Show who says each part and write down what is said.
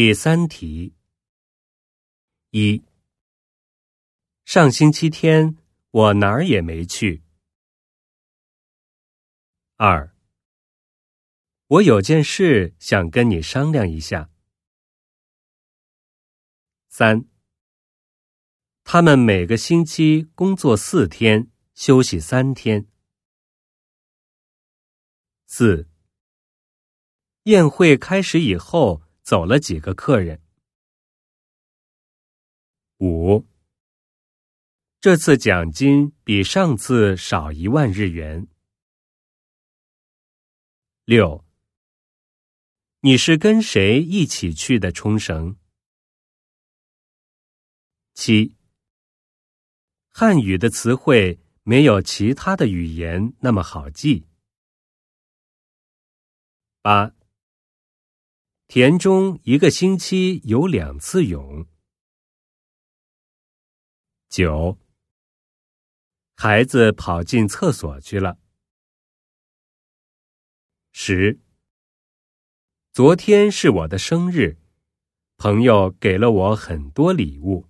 Speaker 1: 第三题：一，上星期天我哪儿也没去。二，我有件事想跟你商量一下。三，他们每个星期工作四天，休息三天。四，宴会开始以后。走了几个客人。五，这次奖金比上次少一万日元。六，你是跟谁一起去的冲绳？七，汉语的词汇没有其他的语言那么好记。八。田中一个星期游两次泳。九，孩子跑进厕所去了。十，昨天是我的生日，朋友给了我很多礼物。